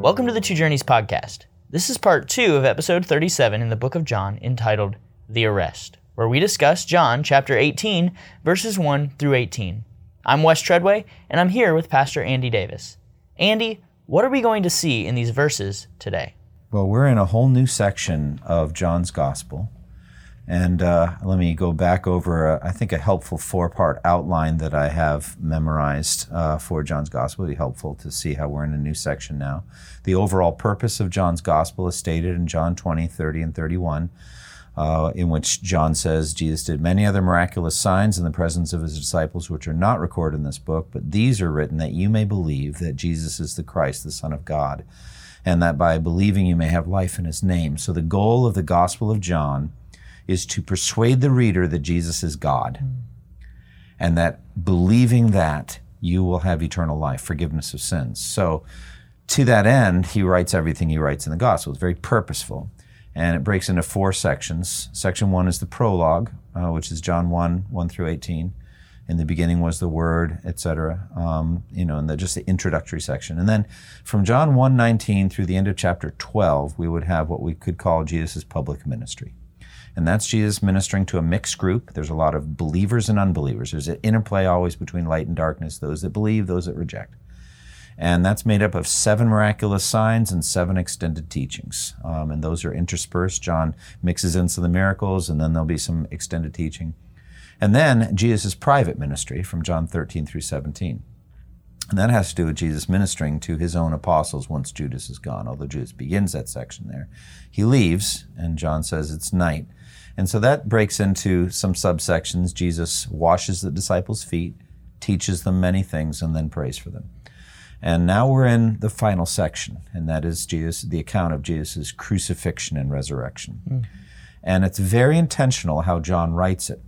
Welcome to the Two Journeys podcast. This is part two of episode 37 in the book of John entitled The Arrest, where we discuss John chapter 18, verses 1 through 18. I'm Wes Treadway, and I'm here with Pastor Andy Davis. Andy, what are we going to see in these verses today? Well, we're in a whole new section of John's Gospel. And uh, let me go back over, a, I think, a helpful four part outline that I have memorized uh, for John's Gospel. It'll be helpful to see how we're in a new section now. The overall purpose of John's Gospel is stated in John 20, 30, and 31, uh, in which John says Jesus did many other miraculous signs in the presence of his disciples, which are not recorded in this book, but these are written that you may believe that Jesus is the Christ, the Son of God, and that by believing you may have life in his name. So the goal of the Gospel of John is to persuade the reader that Jesus is God mm. and that believing that you will have eternal life, forgiveness of sins. So, to that end, he writes everything he writes in the gospel. It's very purposeful. And it breaks into four sections. Section one is the prologue, uh, which is John 1 1 through 18. In the beginning was the Word, etc. Um, you know, and the, just the introductory section. And then from John 1 19 through the end of chapter 12, we would have what we could call Jesus' public ministry and that's Jesus ministering to a mixed group. There's a lot of believers and unbelievers. There's an interplay always between light and darkness, those that believe, those that reject. And that's made up of seven miraculous signs and seven extended teachings. Um, and those are interspersed. John mixes in some of the miracles, and then there'll be some extended teaching. And then Jesus' private ministry from John 13 through 17. And that has to do with Jesus ministering to his own apostles once Judas is gone, although Judas begins that section there. He leaves, and John says it's night. And so that breaks into some subsections. Jesus washes the disciples' feet, teaches them many things, and then prays for them. And now we're in the final section, and that is Jesus, the account of Jesus' crucifixion and resurrection. Mm. And it's very intentional how John writes it.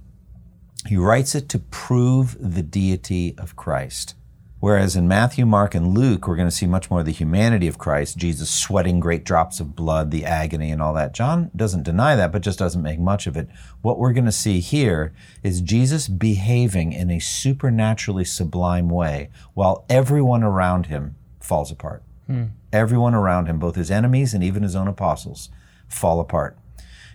He writes it to prove the deity of Christ. Whereas in Matthew, Mark, and Luke, we're going to see much more of the humanity of Christ, Jesus sweating great drops of blood, the agony, and all that. John doesn't deny that, but just doesn't make much of it. What we're going to see here is Jesus behaving in a supernaturally sublime way while everyone around him falls apart. Hmm. Everyone around him, both his enemies and even his own apostles, fall apart.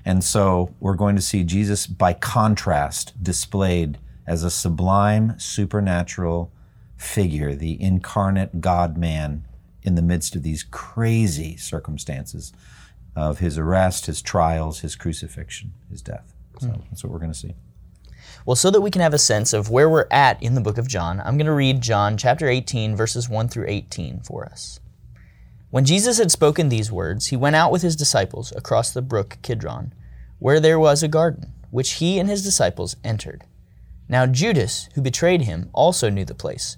And so we're going to see Jesus, by contrast, displayed as a sublime, supernatural, figure, the incarnate God man in the midst of these crazy circumstances of his arrest, his trials, his crucifixion, his death. So mm. that's what we're going to see. Well, so that we can have a sense of where we're at in the book of John, I'm going to read John chapter 18, verses 1 through 18 for us. When Jesus had spoken these words, he went out with his disciples across the brook Kidron, where there was a garden, which he and his disciples entered. Now Judas, who betrayed him, also knew the place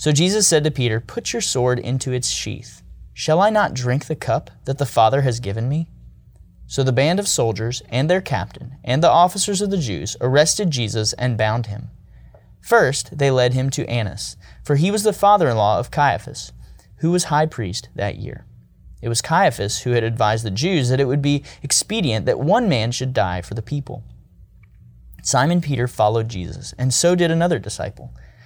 So Jesus said to Peter, Put your sword into its sheath. Shall I not drink the cup that the Father has given me? So the band of soldiers and their captain and the officers of the Jews arrested Jesus and bound him. First, they led him to Annas, for he was the father in law of Caiaphas, who was high priest that year. It was Caiaphas who had advised the Jews that it would be expedient that one man should die for the people. Simon Peter followed Jesus, and so did another disciple.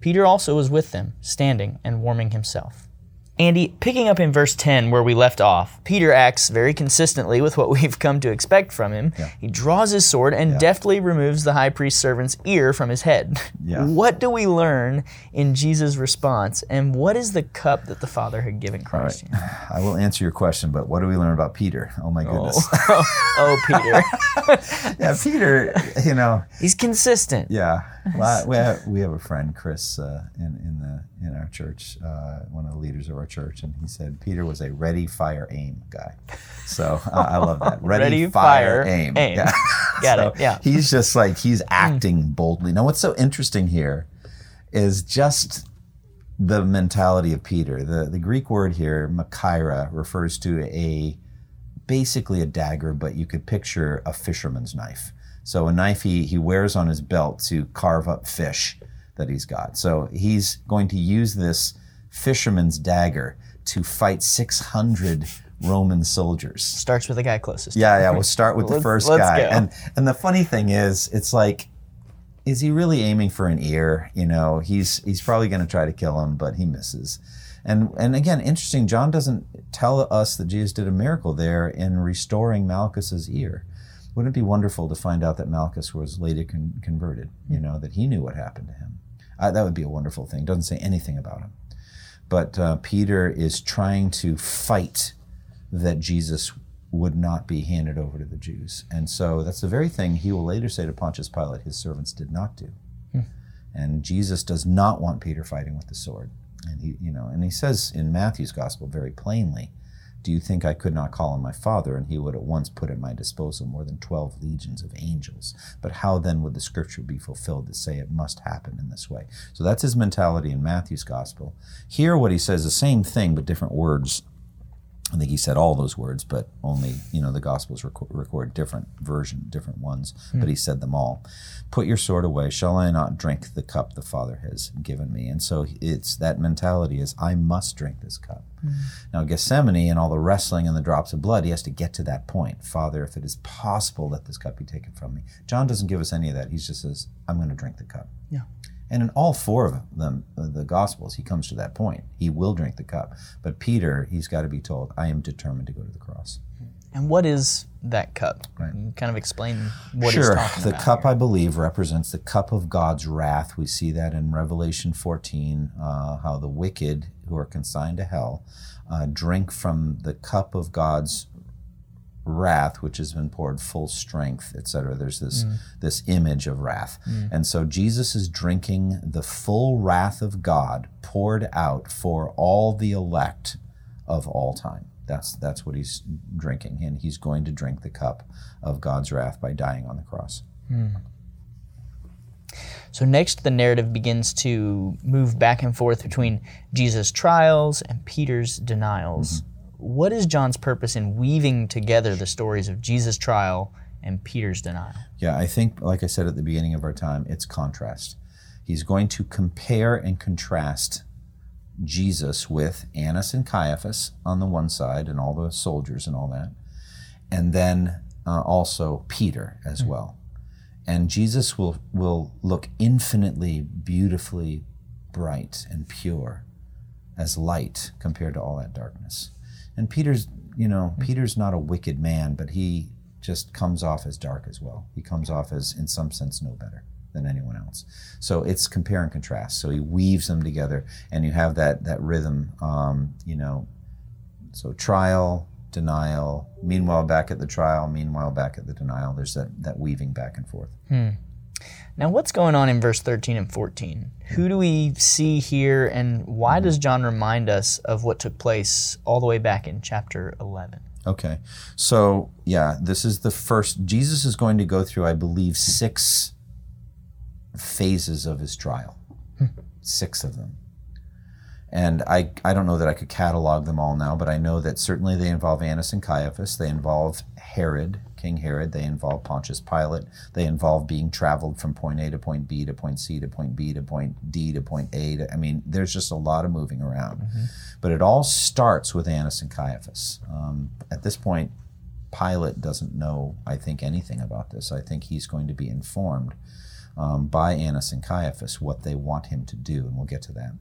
Peter also was with them, standing and warming himself. Andy, picking up in verse 10 where we left off, Peter acts very consistently with what we've come to expect from him. Yeah. He draws his sword and deftly removes the high priest's servant's ear from his head. Yeah. What do we learn in Jesus' response, and what is the cup that the Father had given All right. Christ? I will answer your question, but what do we learn about Peter? Oh my goodness. oh, Peter. yeah, Peter, you know, He's consistent. yeah. Well, we have, we have a friend, Chris, uh, in, in, the, in our church, uh, one of the leaders of our church, and he said Peter was a ready, fire, aim guy. So uh, I love that. Ready, Ready, fire, fire, aim. aim. Yeah. Got So it, yeah. He's just like, he's acting boldly. Now, what's so interesting here is just the mentality of Peter. The, the Greek word here, machaira, refers to a basically a dagger, but you could picture a fisherman's knife. So a knife he, he wears on his belt to carve up fish that he's got. So he's going to use this fisherman's dagger to fight 600 Roman soldiers. Starts with the guy closest. Yeah, yeah. We'll start with the Let's- 1st let's guy. go. And and the funny thing is, it's like, is he really aiming for an ear? You know, he's he's probably going to try to kill him, but he misses. And and again, interesting. John doesn't tell us that Jesus did a miracle there in restoring Malchus's ear. Wouldn't it be wonderful to find out that Malchus was later con- converted? You know, that he knew what happened to him. Uh, that would be a wonderful thing. Doesn't say anything about him. But uh, Peter is trying to fight that Jesus would not be handed over to the Jews. And so that's the very thing he will later say to Pontius Pilate his servants did not do. And Jesus does not want Peter fighting with the sword. And he, you know, and he says in Matthew's gospel very plainly, do you think I could not call on my Father, and he would at once put at my disposal more than 12 legions of angels? But how then would the scripture be fulfilled to say it must happen in this way? So that's his mentality in Matthew's gospel. Here, what he says, the same thing, but different words. I think he said all those words, but only, you know, the Gospels record, record different version, different ones, hmm. but he said them all. Put your sword away. Shall I not drink the cup the Father has given me? And so it's that mentality is, I must drink this cup. Hmm. Now, Gethsemane and all the wrestling and the drops of blood, he has to get to that point. Father, if it is possible, let this cup be taken from me. John doesn't give us any of that. He just says, I'm going to drink the cup. Yeah. And in all four of them, uh, the Gospels, he comes to that point. He will drink the cup. But Peter, he's got to be told, I am determined to go to the cross. And what is that cup? Right. Can you kind of explain what he's sure. The cup, here? I believe, represents the cup of God's wrath. We see that in Revelation 14, uh, how the wicked who are consigned to hell uh, drink from the cup of God's wrath which has been poured full strength etc there's this mm. this image of wrath. Mm. And so jesus is drinking the full wrath of god poured out for all the elect of all time. That's that's what he's drinking and he's going to drink the cup of god's wrath by dying on the cross. Hmm. So next, the narrative begins to move back and forth between Jesus' trials and Peter's denials. Mm-hmm. What is John's purpose in weaving together the stories of Jesus' trial and Peter's denial? Yeah, I think, like I said at the beginning of our time, it's contrast. He's going to compare and contrast Jesus with Annas and Caiaphas on the one side and all the soldiers and all that, and then uh, also Peter as well. And Jesus will, will look infinitely, beautifully bright and pure as light compared to all that darkness. And Peter's, you know, Peter's not a wicked man, but he just comes off as dark as well. He comes off as, in some sense, no better than anyone else. So it's compare and contrast. So he weaves them together, and you have that that rhythm. Um, you know, so trial, denial. Meanwhile, back at the trial. Meanwhile, back at the denial. There's that that weaving back and forth. Now, what's going on in verse 13 and 14? Who do we see here, and why does John remind us of what took place all the way back in chapter 11? Okay. So, yeah, this is the first. Jesus is going to go through, I believe, six phases of his trial, hmm. six of them. And I, I don't know that I could catalog them all now, but I know that certainly they involve Annas and Caiaphas. They involve Herod, King Herod. They involve Pontius Pilate. They involve being traveled from point A to point B to point C to point B to point D to point A. To, I mean, there's just a lot of moving around. But it all starts with Annas and Caiaphas. Um, at this point, Pilate doesn't know, I think, anything about this. I think he's going to be informed um, by Annas and Caiaphas what they want him to do, and we'll get to that.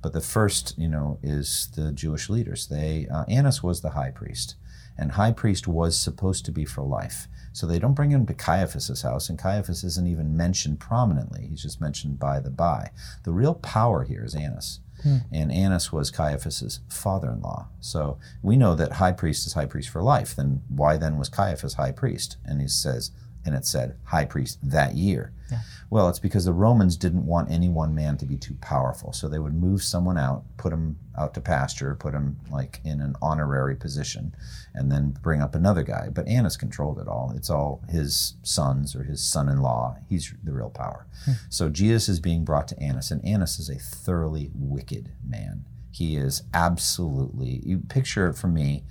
But the first, you know, is the Jewish leaders. They uh, Annas was the high priest, and high priest was supposed to be for life. So they don't bring him to Caiaphas's house, and Caiaphas isn't even mentioned prominently. He's just mentioned by the by. The real power here is Annas. Hmm. And Annas was Caiaphas's father-in-law. So we know that high priest is high priest for life. Then why then was Caiaphas high priest? And he says, and it said high priest that year. Yeah. Well, it's because the Romans didn't want any one man to be too powerful. So they would move someone out, put him out to pasture, put him like in an honorary position, and then bring up another guy. But Annas controlled it all. It's all his sons or his son in law. He's the real power. Hmm. So Jesus is being brought to Annas, and Annas is a thoroughly wicked man. He is absolutely, you picture it for me,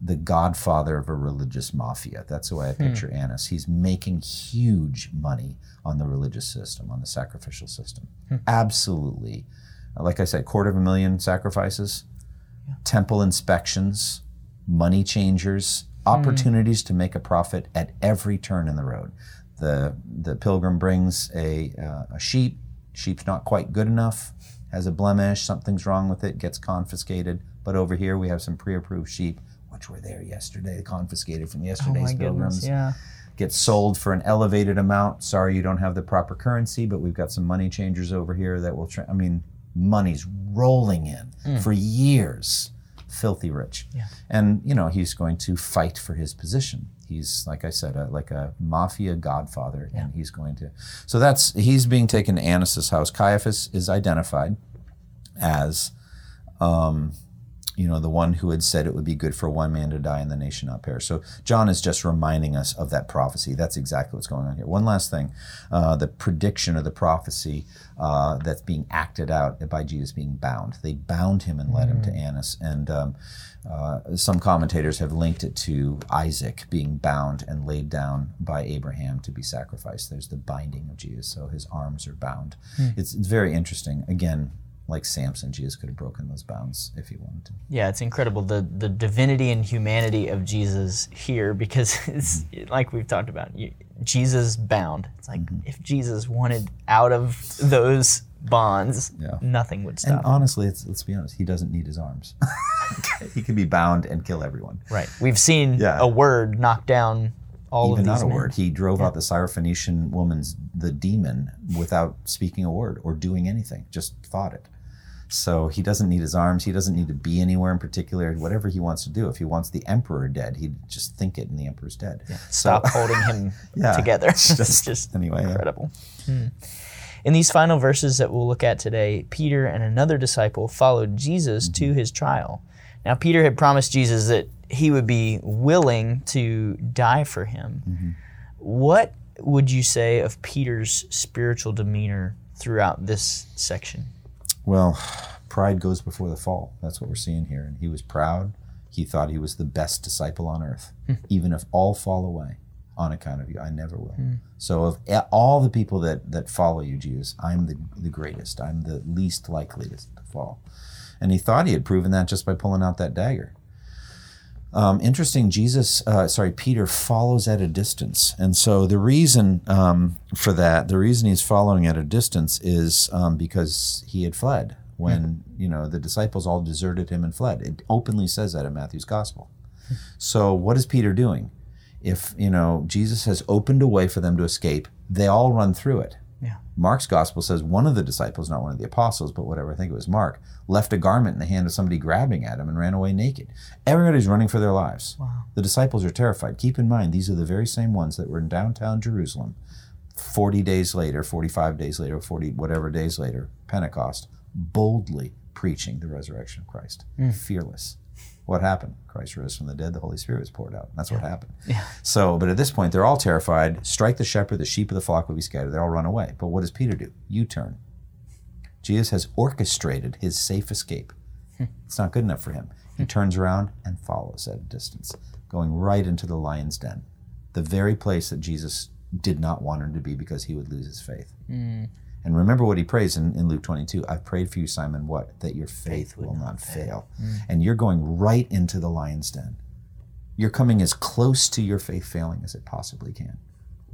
the godfather of a religious mafia. That's the way I hmm. picture hmm. Annas. He's making huge money on the religious system, on the sacrificial system. Hmm. Absolutely. Like I said, quarter of a million sacrifices, yeah. temple inspections, money changers, hmm. opportunities to make a profit at every turn in the road. The, the pilgrim brings a, uh, a sheep, sheep's not quite good enough, has a blemish, something's wrong with it, gets confiscated. But over here we have some pre approved sheep which were there yesterday, confiscated from yesterday's oh pilgrims. Goodness, yeah. Get sold for an elevated amount. Sorry, you don't have the proper currency, but we've got some money changers over here that will. Tra- I mean, money's rolling in mm. for years. Filthy rich. Yeah. And, you know, he's going to fight for his position. He's, like I said, a, like a mafia godfather, yeah. and he's going to. So that's, he's being taken to Annas' house. Caiaphas is identified as um, you know, the one who had said it would be good for one man to die and the nation not perish. So John is just reminding us of that prophecy. That's exactly what's going on here. One last thing uh, the prediction of the prophecy uh, that's being acted out by Jesus being bound. They bound him and led mm. him to mm. Annas. And um, uh, some commentators have linked it to Isaac being bound and laid down by Abraham to be sacrificed. There's the binding of Jesus, so his arms are bound. Mm. It's, it's very interesting. Again, like Samson, Jesus could have broken those bounds if he wanted to. Yeah, it's incredible the the divinity and humanity of Jesus here because it's mm-hmm. like we've talked about. You, Jesus bound. It's like mm-hmm. if Jesus wanted out of those bonds, yeah. nothing would stop. And honestly, let's be honest, he doesn't need his arms. he can be bound and kill everyone. Right. We've seen yeah. a word knock down all Even of these not a men. word. He drove yeah. out the Syrophoenician woman's the demon without speaking a word or doing anything. Just thought it. So he doesn't need his arms. He doesn't need to be anywhere in particular. Whatever he wants to do. If he wants the emperor dead, he'd just think it, and the emperor's dead. Yeah. Stop so, holding him yeah, together. It's just, just anyway, incredible. Yeah. Hmm. In these final verses that we'll look at today, Peter and another disciple followed Jesus mm-hmm. to his trial. Now, Peter had promised Jesus that he would be willing to die for him. Mm-hmm. What would you say of Peter's spiritual demeanor throughout this section? Well, pride goes before the fall. That's what we're seeing here. And he was proud. He thought he was the best disciple on earth. Hmm. Even if all fall away on account of you, I never will. Mm. So, of all the people that, that follow you, Jesus, I'm the, the greatest. I'm the least likely to, to fall. And he thought he had proven that just by pulling out that dagger. Um, interesting, Jesus, uh, sorry, Peter follows at a distance. And so the reason um, for that, the reason he's following at a distance is um, because he had fled when, mm-hmm. you know, the disciples all deserted him and fled. It openly says that in Matthew's gospel. Mm-hmm. So what is Peter doing? If, you know, Jesus has opened a way for them to escape, they all run through it. Yeah. Mark's gospel says one of the disciples, not one of the apostles, but whatever, I think it was Mark, left a garment in the hand of somebody grabbing at him and ran away naked. Everybody's running for their lives. Wow. The disciples are terrified. Keep in mind, these are the very same ones that were in downtown Jerusalem 40 days later, 45 days later, 40 whatever days later, Pentecost, boldly preaching the resurrection of Christ, mm. fearless. What happened? Christ rose from the dead, the Holy Spirit was poured out. That's yeah. what happened. Yeah. So, but at this point, they're all terrified. Strike the shepherd, the sheep of the flock will be scattered. They all run away. But what does Peter do? U turn. Jesus has orchestrated his safe escape. Hmm. It's not good enough for him. He hmm. turns around and follows at a distance, going right into the lion's den, the very place that Jesus did not want him to be because he would lose his faith. Mm. And remember what he prays in, in Luke 22 I've prayed for you, Simon, what? That your faith, faith will not fail. fail. Mm. And you're going right into the lion's den. You're coming as close to your faith failing as it possibly can,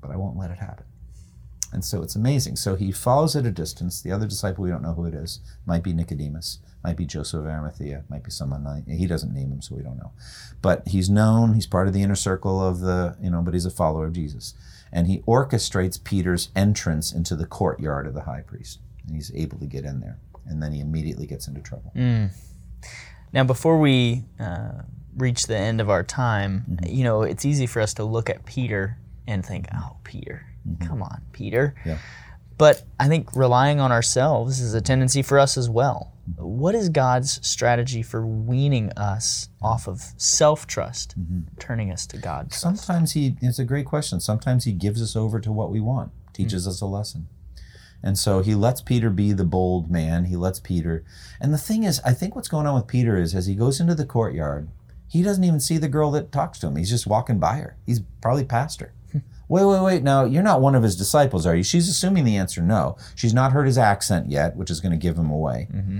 but I won't let it happen. And so it's amazing. So he follows at a distance. The other disciple, we don't know who it is. Might be Nicodemus, might be Joseph of Arimathea, might be someone he doesn't name him, so we don't know. But he's known, he's part of the inner circle of the, you know, but he's a follower of Jesus. And he orchestrates Peter's entrance into the courtyard of the high priest. And he's able to get in there. And then he immediately gets into trouble. Mm. Now, before we uh, reach the end of our time, mm-hmm. you know, it's easy for us to look at Peter and think, oh, Peter, mm-hmm. come on, Peter. Yeah. But I think relying on ourselves is a tendency for us as well. What is God's strategy for weaning us off of self trust, mm-hmm. turning us to God? Sometimes he, it's a great question. Sometimes he gives us over to what we want, teaches mm. us a lesson. And so he lets Peter be the bold man. He lets Peter. And the thing is, I think what's going on with Peter is as he goes into the courtyard, he doesn't even see the girl that talks to him. He's just walking by her. He's probably past her. Wait, wait, wait. Now, you're not one of his disciples, are you? She's assuming the answer no. She's not heard his accent yet, which is going to give him away. Mm-hmm.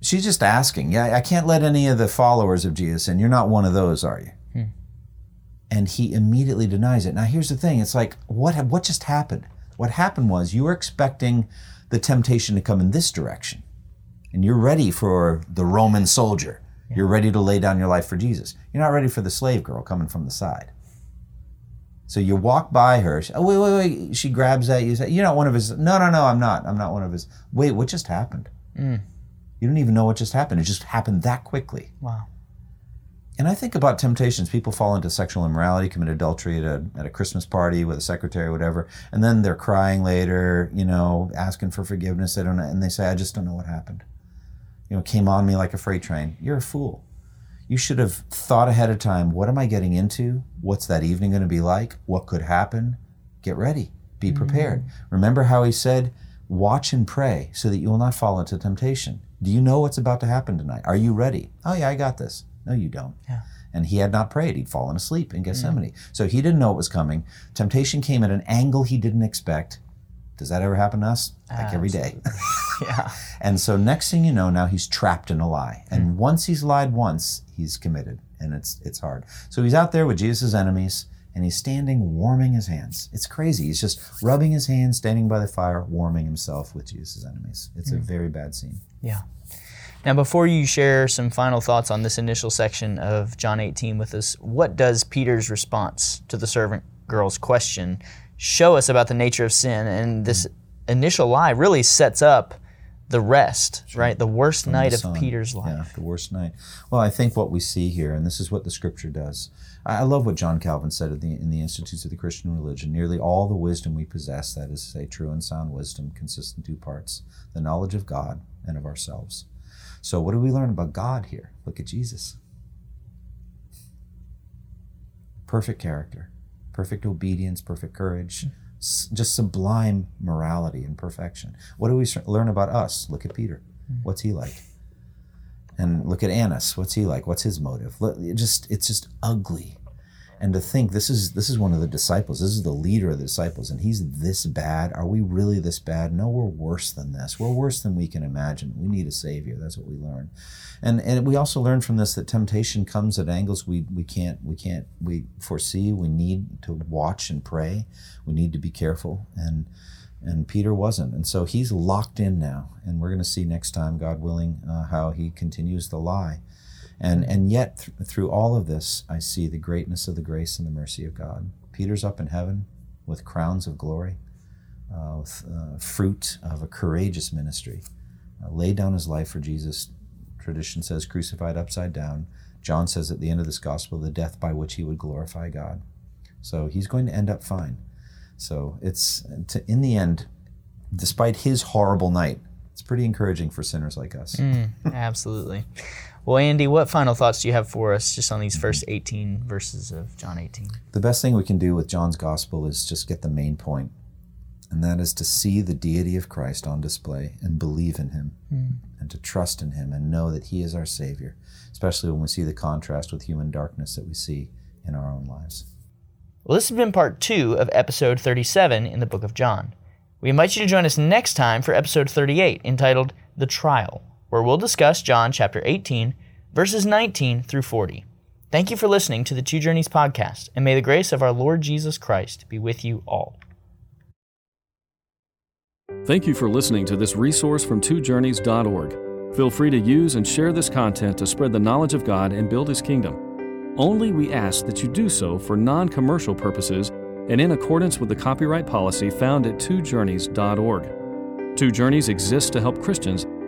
She's just asking. Yeah, I can't let any of the followers of Jesus in. You're not one of those, are you? Hmm. And he immediately denies it. Now, here's the thing it's like, what, ha- what just happened? What happened was you were expecting the temptation to come in this direction, and you're ready for the Roman soldier. You're ready to lay down your life for Jesus. You're not ready for the slave girl coming from the side. So you walk by her. She, oh, wait, wait, wait. She grabs at you. Say, You're not one of his. No, no, no, I'm not. I'm not one of his. Wait, what just happened? Mm. You don't even know what just happened. It just happened that quickly. Wow. And I think about temptations. People fall into sexual immorality, commit adultery at a, at a Christmas party with a secretary or whatever, and then they're crying later, you know, asking for forgiveness. They don't know, and they say, I just don't know what happened. You know, came on me like a freight train. You're a fool. You should have thought ahead of time what am I getting into? What's that evening going to be like? What could happen? Get ready. Be prepared. Mm-hmm. Remember how he said, Watch and pray so that you will not fall into temptation. Do you know what's about to happen tonight? Are you ready? Oh, yeah, I got this. No, you don't. Yeah. And he had not prayed. He'd fallen asleep in mm. Gethsemane. So he didn't know it was coming. Temptation came at an angle he didn't expect. Does that ever happen to us? Like every day. Yeah. And so next thing you know, now he's trapped in a lie. Hmm. And once he's lied once, he's committed. And it's it's hard. So he's out there with Jesus' enemies and he's standing warming his hands. It's crazy. He's just rubbing his hands, standing by the fire, warming himself with Jesus' enemies. It's a hmm. very bad scene. Yeah. Now, before you share some final thoughts on this initial section of John 18 with us, what does Peter's response to the servant girl's question show us about the nature of sin? And this initial lie really sets up the rest, right? The worst night of Son. Peter's life. Yeah, the worst night. Well, I think what we see here, and this is what the scripture does. I I love what John Calvin said in the, in the Institutes of the Christian Religion. Nearly all the wisdom we possess, that is to say, true and sound wisdom, consists in two parts the knowledge of God and of ourselves. So, what do we learn about God here? Look at Jesus. Perfect character, perfect obedience, perfect courage, mm. s- just sublime morality and perfection. What do we learn about us? Look at Peter. Mm. What's he like? And look at Annas. What's he like? What's his motive? Look, it just it's just ugly. And to think this is this is one of the disciples. This is the leader of the disciples, and he's this bad. Are we really this bad? No, we're worse than this. We're worse than we can imagine. We need a savior. That's what we learn. And and we also learn from this that temptation comes at angles we we can't we can't we foresee. We need to watch and pray. We need to be careful. And and Peter wasn't. And so he's locked in now. And we're going to see next time, God willing, uh, how he continues the lie. And, and yet, th- through all of this, I see the greatness of the grace and the mercy of God. Peter's up in heaven with crowns of glory, uh, with uh, fruit of a courageous ministry. Uh, laid down his life for Jesus. Tradition says crucified upside down. John says at the end of this gospel, the death by which he would glorify God. So he's going to end up fine. So it's to, in the end, despite his horrible night, it's pretty encouraging for sinners like us. Absolutely. Well, Andy, what final thoughts do you have for us just on these first 18 verses of John 18? The best thing we can do with John's gospel is just get the main point, and that is to see the deity of Christ on display and believe in him hmm. and to trust in him and know that he is our Savior, especially when we see the contrast with human darkness that we see in our own lives. Well, this has been part two of episode 37 in the book of John. We invite you to join us next time for episode 38, entitled The Trial, where we'll discuss John chapter 18, verses 19 through 40. Thank you for listening to the Two Journeys podcast, and may the grace of our Lord Jesus Christ be with you all. Thank you for listening to this resource from twojourneys.org. Feel free to use and share this content to spread the knowledge of God and build His kingdom. Only we ask that you do so for non commercial purposes and in accordance with the copyright policy found at twojourneys.org. Two Journeys exists to help Christians